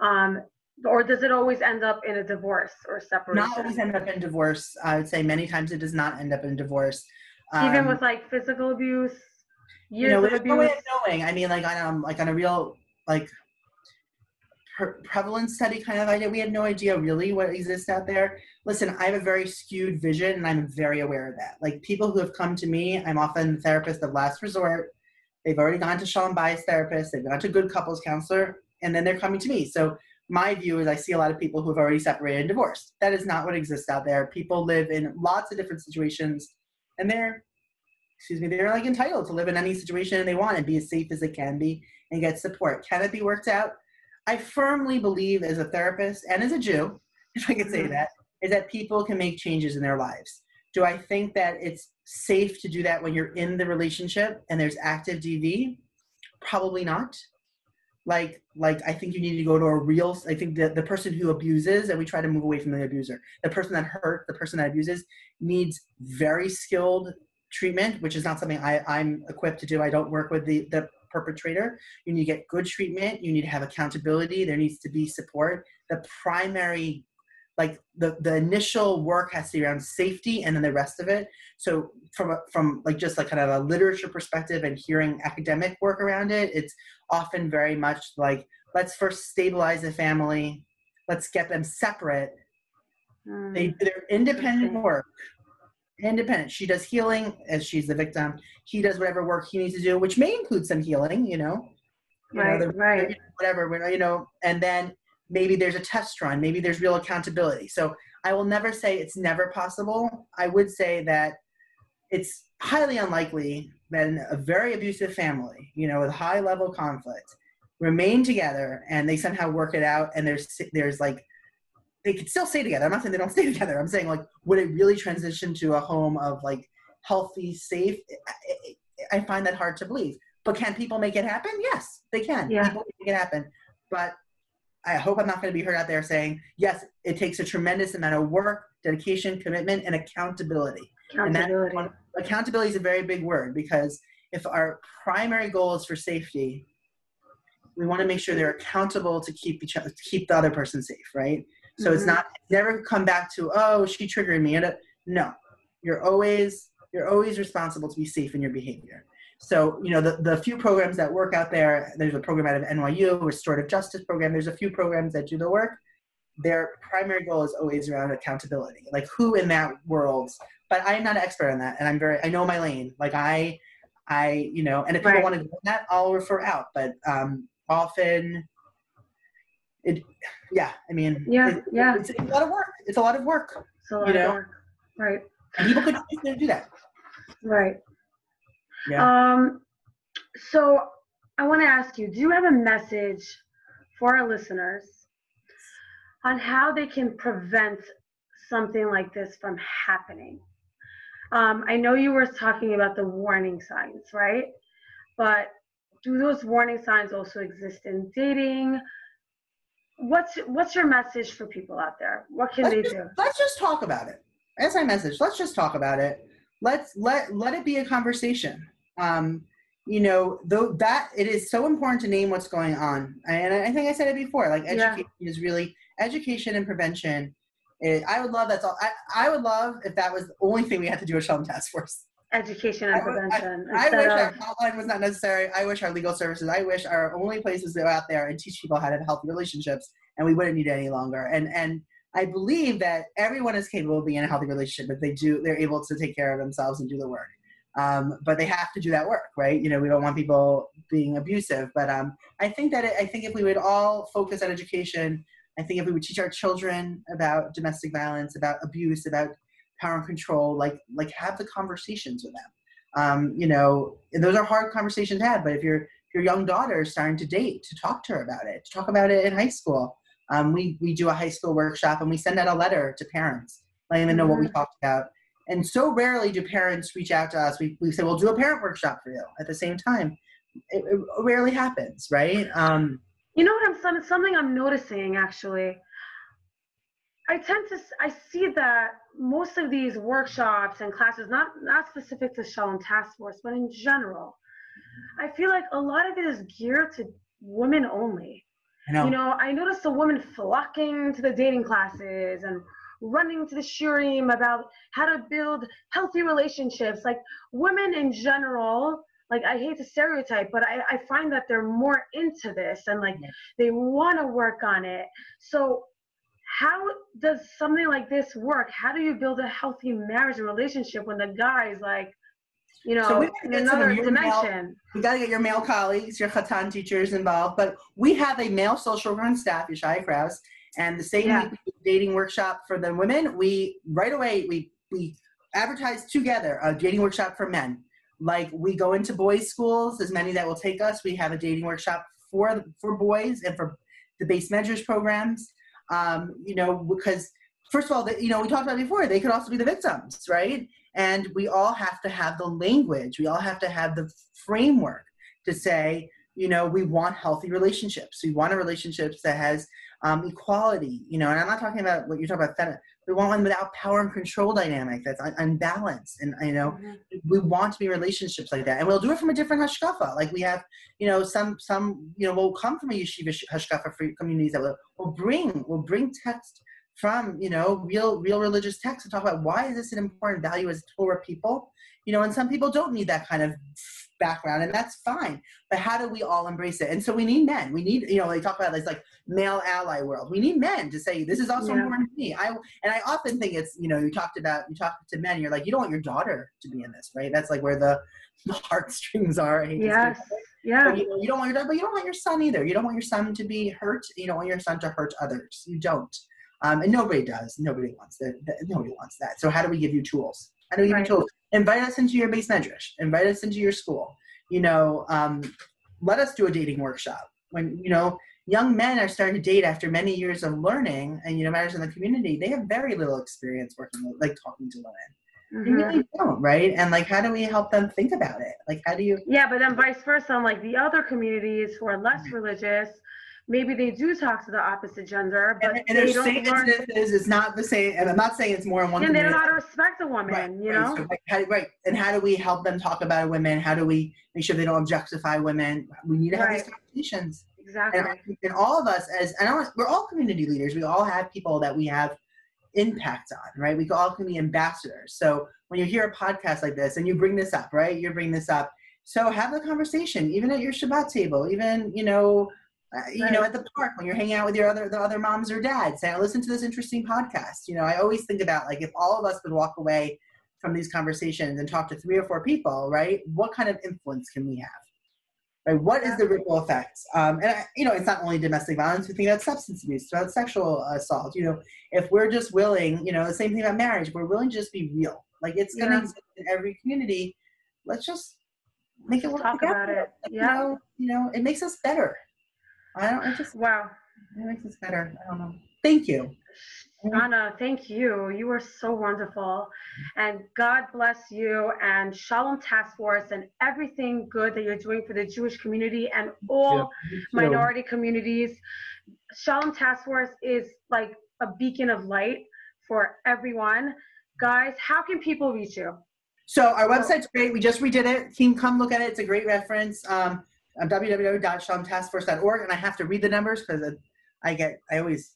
Um, or does it always end up in a divorce or separation? Not always end up in divorce. I would say many times it does not end up in divorce. Even um, with like physical abuse, years you know, of abuse. No way of knowing. I mean, like on um, like on a real like prevalence study kind of idea. We had no idea really what exists out there. Listen, I have a very skewed vision and I'm very aware of that. Like people who have come to me, I'm often the therapist of last resort. They've already gone to Shalom Bayis therapist, they've gone to good couples counselor, and then they're coming to me. So my view is I see a lot of people who have already separated and divorced. That is not what exists out there. People live in lots of different situations and they're excuse me, they're like entitled to live in any situation they want and be as safe as it can be and get support. Can it be worked out? I firmly believe as a therapist and as a Jew, if I could say mm-hmm. that, is that people can make changes in their lives. Do I think that it's safe to do that when you're in the relationship and there's active DV? Probably not. Like, like I think you need to go to a real. I think that the person who abuses, and we try to move away from the abuser. The person that hurt, the person that abuses, needs very skilled treatment, which is not something I, I'm equipped to do. I don't work with the, the perpetrator. You need to get good treatment. You need to have accountability. There needs to be support. The primary, like the, the initial work has to be around safety and then the rest of it. So from, a, from like just like kind of a literature perspective and hearing academic work around it, it's often very much like, let's first stabilize the family. Let's get them separate. Mm. They, they're independent work independent. She does healing as she's the victim. He does whatever work he needs to do, which may include some healing, you know. You right, know, the, right. Whatever, you know, and then maybe there's a test run, maybe there's real accountability. So I will never say it's never possible. I would say that it's highly unlikely that in a very abusive family, you know, with high level conflict, remain together and they somehow work it out and there's there's like they could still stay together. I'm not saying they don't stay together. I'm saying like, would it really transition to a home of like healthy, safe? I, I find that hard to believe. But can people make it happen? Yes, they can. Yeah. People make it happen. But I hope I'm not going to be heard out there saying, yes, it takes a tremendous amount of work, dedication, commitment, and accountability. Accountability. And that, accountability is a very big word because if our primary goal is for safety, we want to make sure they're accountable to keep each other, to keep the other person safe, right? So mm-hmm. it's not never come back to oh she triggered me. No, you're always you're always responsible to be safe in your behavior. So you know the the few programs that work out there. There's a program out of NYU, restorative justice program. There's a few programs that do the work. Their primary goal is always around accountability. Like who in that world? But I'm not an expert on that, and I'm very I know my lane. Like I I you know, and if people right. want to go that, I'll refer out. But um, often it yeah i mean yeah it, yeah it's, it's, a lot of work it's a lot of work So you know, right? And people could do that. Right. Yeah. Um. So I want to ask you: Do you have a message for our listeners on how they can prevent something like this from happening? Um, I know you were talking about the warning signs, right? But do those warning signs also exist in dating? What's what's your message for people out there? What can let's they just, do? Let's just talk about it. That's my message. Let's just talk about it. Let's let let it be a conversation. Um, you know, though that it is so important to name what's going on. And I think I said it before. Like education yeah. is really education and prevention. It, I would love that's all. I, I would love if that was the only thing we had to do a Shalom Task Force education and prevention. I, I, I wish of, our hotline was not necessary. I wish our legal services. I wish our only places go out there and teach people how to have healthy relationships, and we wouldn't need it any longer. And and I believe that everyone is capable of being in a healthy relationship if they do. They're able to take care of themselves and do the work. Um, but they have to do that work, right? You know, we don't want people being abusive. But um, I think that it, I think if we would all focus on education, I think if we would teach our children about domestic violence, about abuse, about power and control like like have the conversations with them. Um, you know those are hard conversations to have but if your your young daughter is starting to date to talk to her about it to talk about it in high school um, we we do a high school workshop and we send out a letter to parents letting them know what we mm-hmm. talked about. And so rarely do parents reach out to us. We, we say we'll do a parent workshop for you at the same time. It, it rarely happens right? Um, you know what i'm something i'm noticing actually. I tend to I see that most of these workshops and classes, not not specific to Shalom Task Force, but in general, I feel like a lot of it is geared to women only. Know. You know, I noticed the women flocking to the dating classes and running to the shiurim about how to build healthy relationships. Like women in general, like I hate to stereotype, but I, I find that they're more into this and like yeah. they want to work on it. So how does something like this work? How do you build a healthy marriage and relationship when the guy is like, you know, so in another dimension? Male, we got to get your male colleagues, your Chatan teachers involved. But we have a male social worker on staff, Yeshaya Kraus, and the same yeah. dating workshop for the women. We right away we we advertise together a dating workshop for men. Like we go into boys' schools, as many that will take us. We have a dating workshop for for boys and for the beis medrash programs um, you know, because first of all, the, you know, we talked about before, they could also be the victims, right? And we all have to have the language, we all have to have the framework to say, you know, we want healthy relationships. We want a relationship that has um, equality, you know, and I'm not talking about what you're talking about. We want one without power and control dynamic that's un- unbalanced. And, you know, mm-hmm. we want to be relationships like that. And we'll do it from a different hashkafa. Like we have, you know, some, some, you know, will come from a yeshiva hashkafa for communities that will, will bring, will bring text from, you know, real, real religious texts to talk about why is this an important value as Torah people? You know, and some people don't need that kind of background and that's fine. But how do we all embrace it? And so we need men. We need you know they talk about this like male ally world. We need men to say this is also yeah. important to me. I and i often think it's you know you talked about you talk to men you're like you don't want your daughter to be in this right? That's like where the, the heartstrings are. Yes. yeah. You, know, you don't want your daughter but you don't want your son either. You don't want your son to be hurt. You don't want your son to hurt others. You don't. Um, and nobody does. Nobody wants that. Nobody wants that. So how do we give you tools do we right. you invite us into your beis medrash invite us into your school you know um, let us do a dating workshop when you know young men are starting to date after many years of learning and you know matters in the community they have very little experience working with, like talking to women mm-hmm. they really don't right and like how do we help them think about it like how do you yeah but then vice versa on like the other communities who are less mm-hmm. religious maybe they do talk to the opposite gender, but and, and there's same learn, instances. It's not the same, and I'm not saying it's more in one. And they don't know how to respect a woman, right, you know. So like, how, right, and how do we help them talk about women? How do we make sure they don't objectify women? We need to have right. these conversations. Exactly. And, and all of us, as and I we're all community leaders. We all have people that we have impact on, right? We all can be ambassadors. So when you hear a podcast like this and you bring this up, right? You bring this up. So have the conversation, even at your Shabbat table, even you know uh, you right. know, at the park when you're hanging out with your other the other moms or dads, saying, "Listen to this interesting podcast." You know, I always think about like if all of us could walk away from these conversations and talk to three or four people, right? What kind of influence can we have? right? What is the ripple effect? Um, and you know, it's not only domestic violence. We think about substance abuse, about sexual assault. You know, if we're just willing, you know, the same thing about marriage. We're willing to just be real. Like it's going to yeah. exist in every community. Let's just make it work talk together. about it. Yeah, you know, you know, it makes us better. I don't. It just wow. It makes us better. I don't know. Thank you. Anna, thank you. You are so wonderful. And God bless you and Shalom Task Force and everything good that you're doing for the Jewish community and all yeah, minority communities. Shalom Task Force is like a beacon of light for everyone. Guys, how can people reach you? So our website's great. We just redid it. Team, come look at it. It's a great reference. Um, www.shalomtaskforce.org. And I have to read the numbers because I get, I always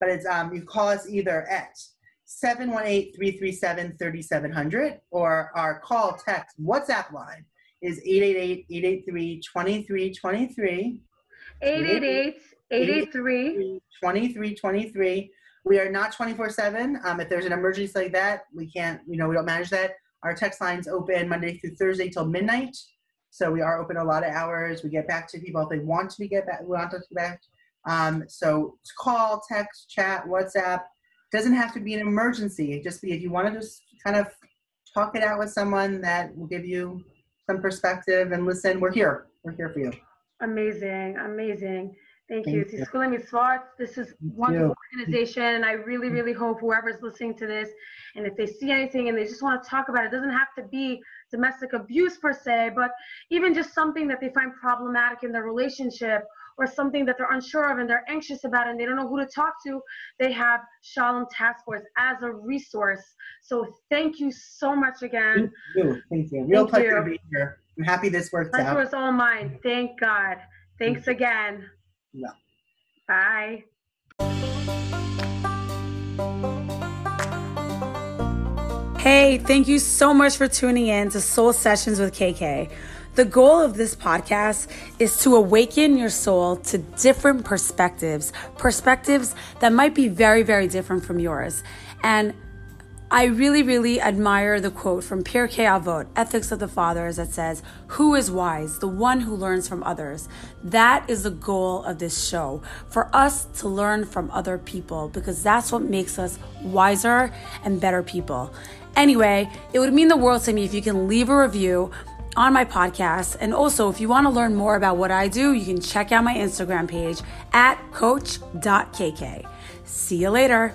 but it's um, you call us either at 718-337-3700 or our call text WhatsApp line is 888-883-2323. 888-883-2323. We are not 24-7. Um, if there's an emergency like that, we can't, you know, we don't manage that. Our text line's open Monday through Thursday till midnight. So we are open a lot of hours. We get back to people if they want to be get back, We want to get back um, so call, text, chat, WhatsApp. Doesn't have to be an emergency. Just be if you want to just kind of talk it out with someone that will give you some perspective and listen. We're here. We're here for you. Amazing, amazing. Thank, you. Thank you. Tizku L'mitzvot. This is wonderful organization, and I really, really hope whoever's listening to this, and if they see anything and they just want to talk about it, it doesn't have to be domestic abuse per se, but even just something that they find problematic in their relationship or something that they're unsure of and they're anxious about and they don't know who to talk to, they have Shalom Task Force as a resource. So thank you so much again. Thank you. Thank you. Real thank pleasure you. to be here. I'm happy this worked pleasure out. Pleasure was all mine. Thank God. Thanks again. Yeah. Bye. Hey, thank you so much for tuning in to Soul Sessions with KK. The goal of this podcast is to awaken your soul to different perspectives, perspectives that might be very, very different from yours. And I really, really admire the quote from Pirkei Avot, Ethics of the Fathers, that says, Who is wise? The one who learns from others. That is the goal of this show, for us to learn from other people, because that's what makes us wiser and better people. Anyway, it would mean the world to me if you can leave a review on my podcast. And also, if you want to learn more about what I do, you can check out my Instagram page at coach.kk. See you later.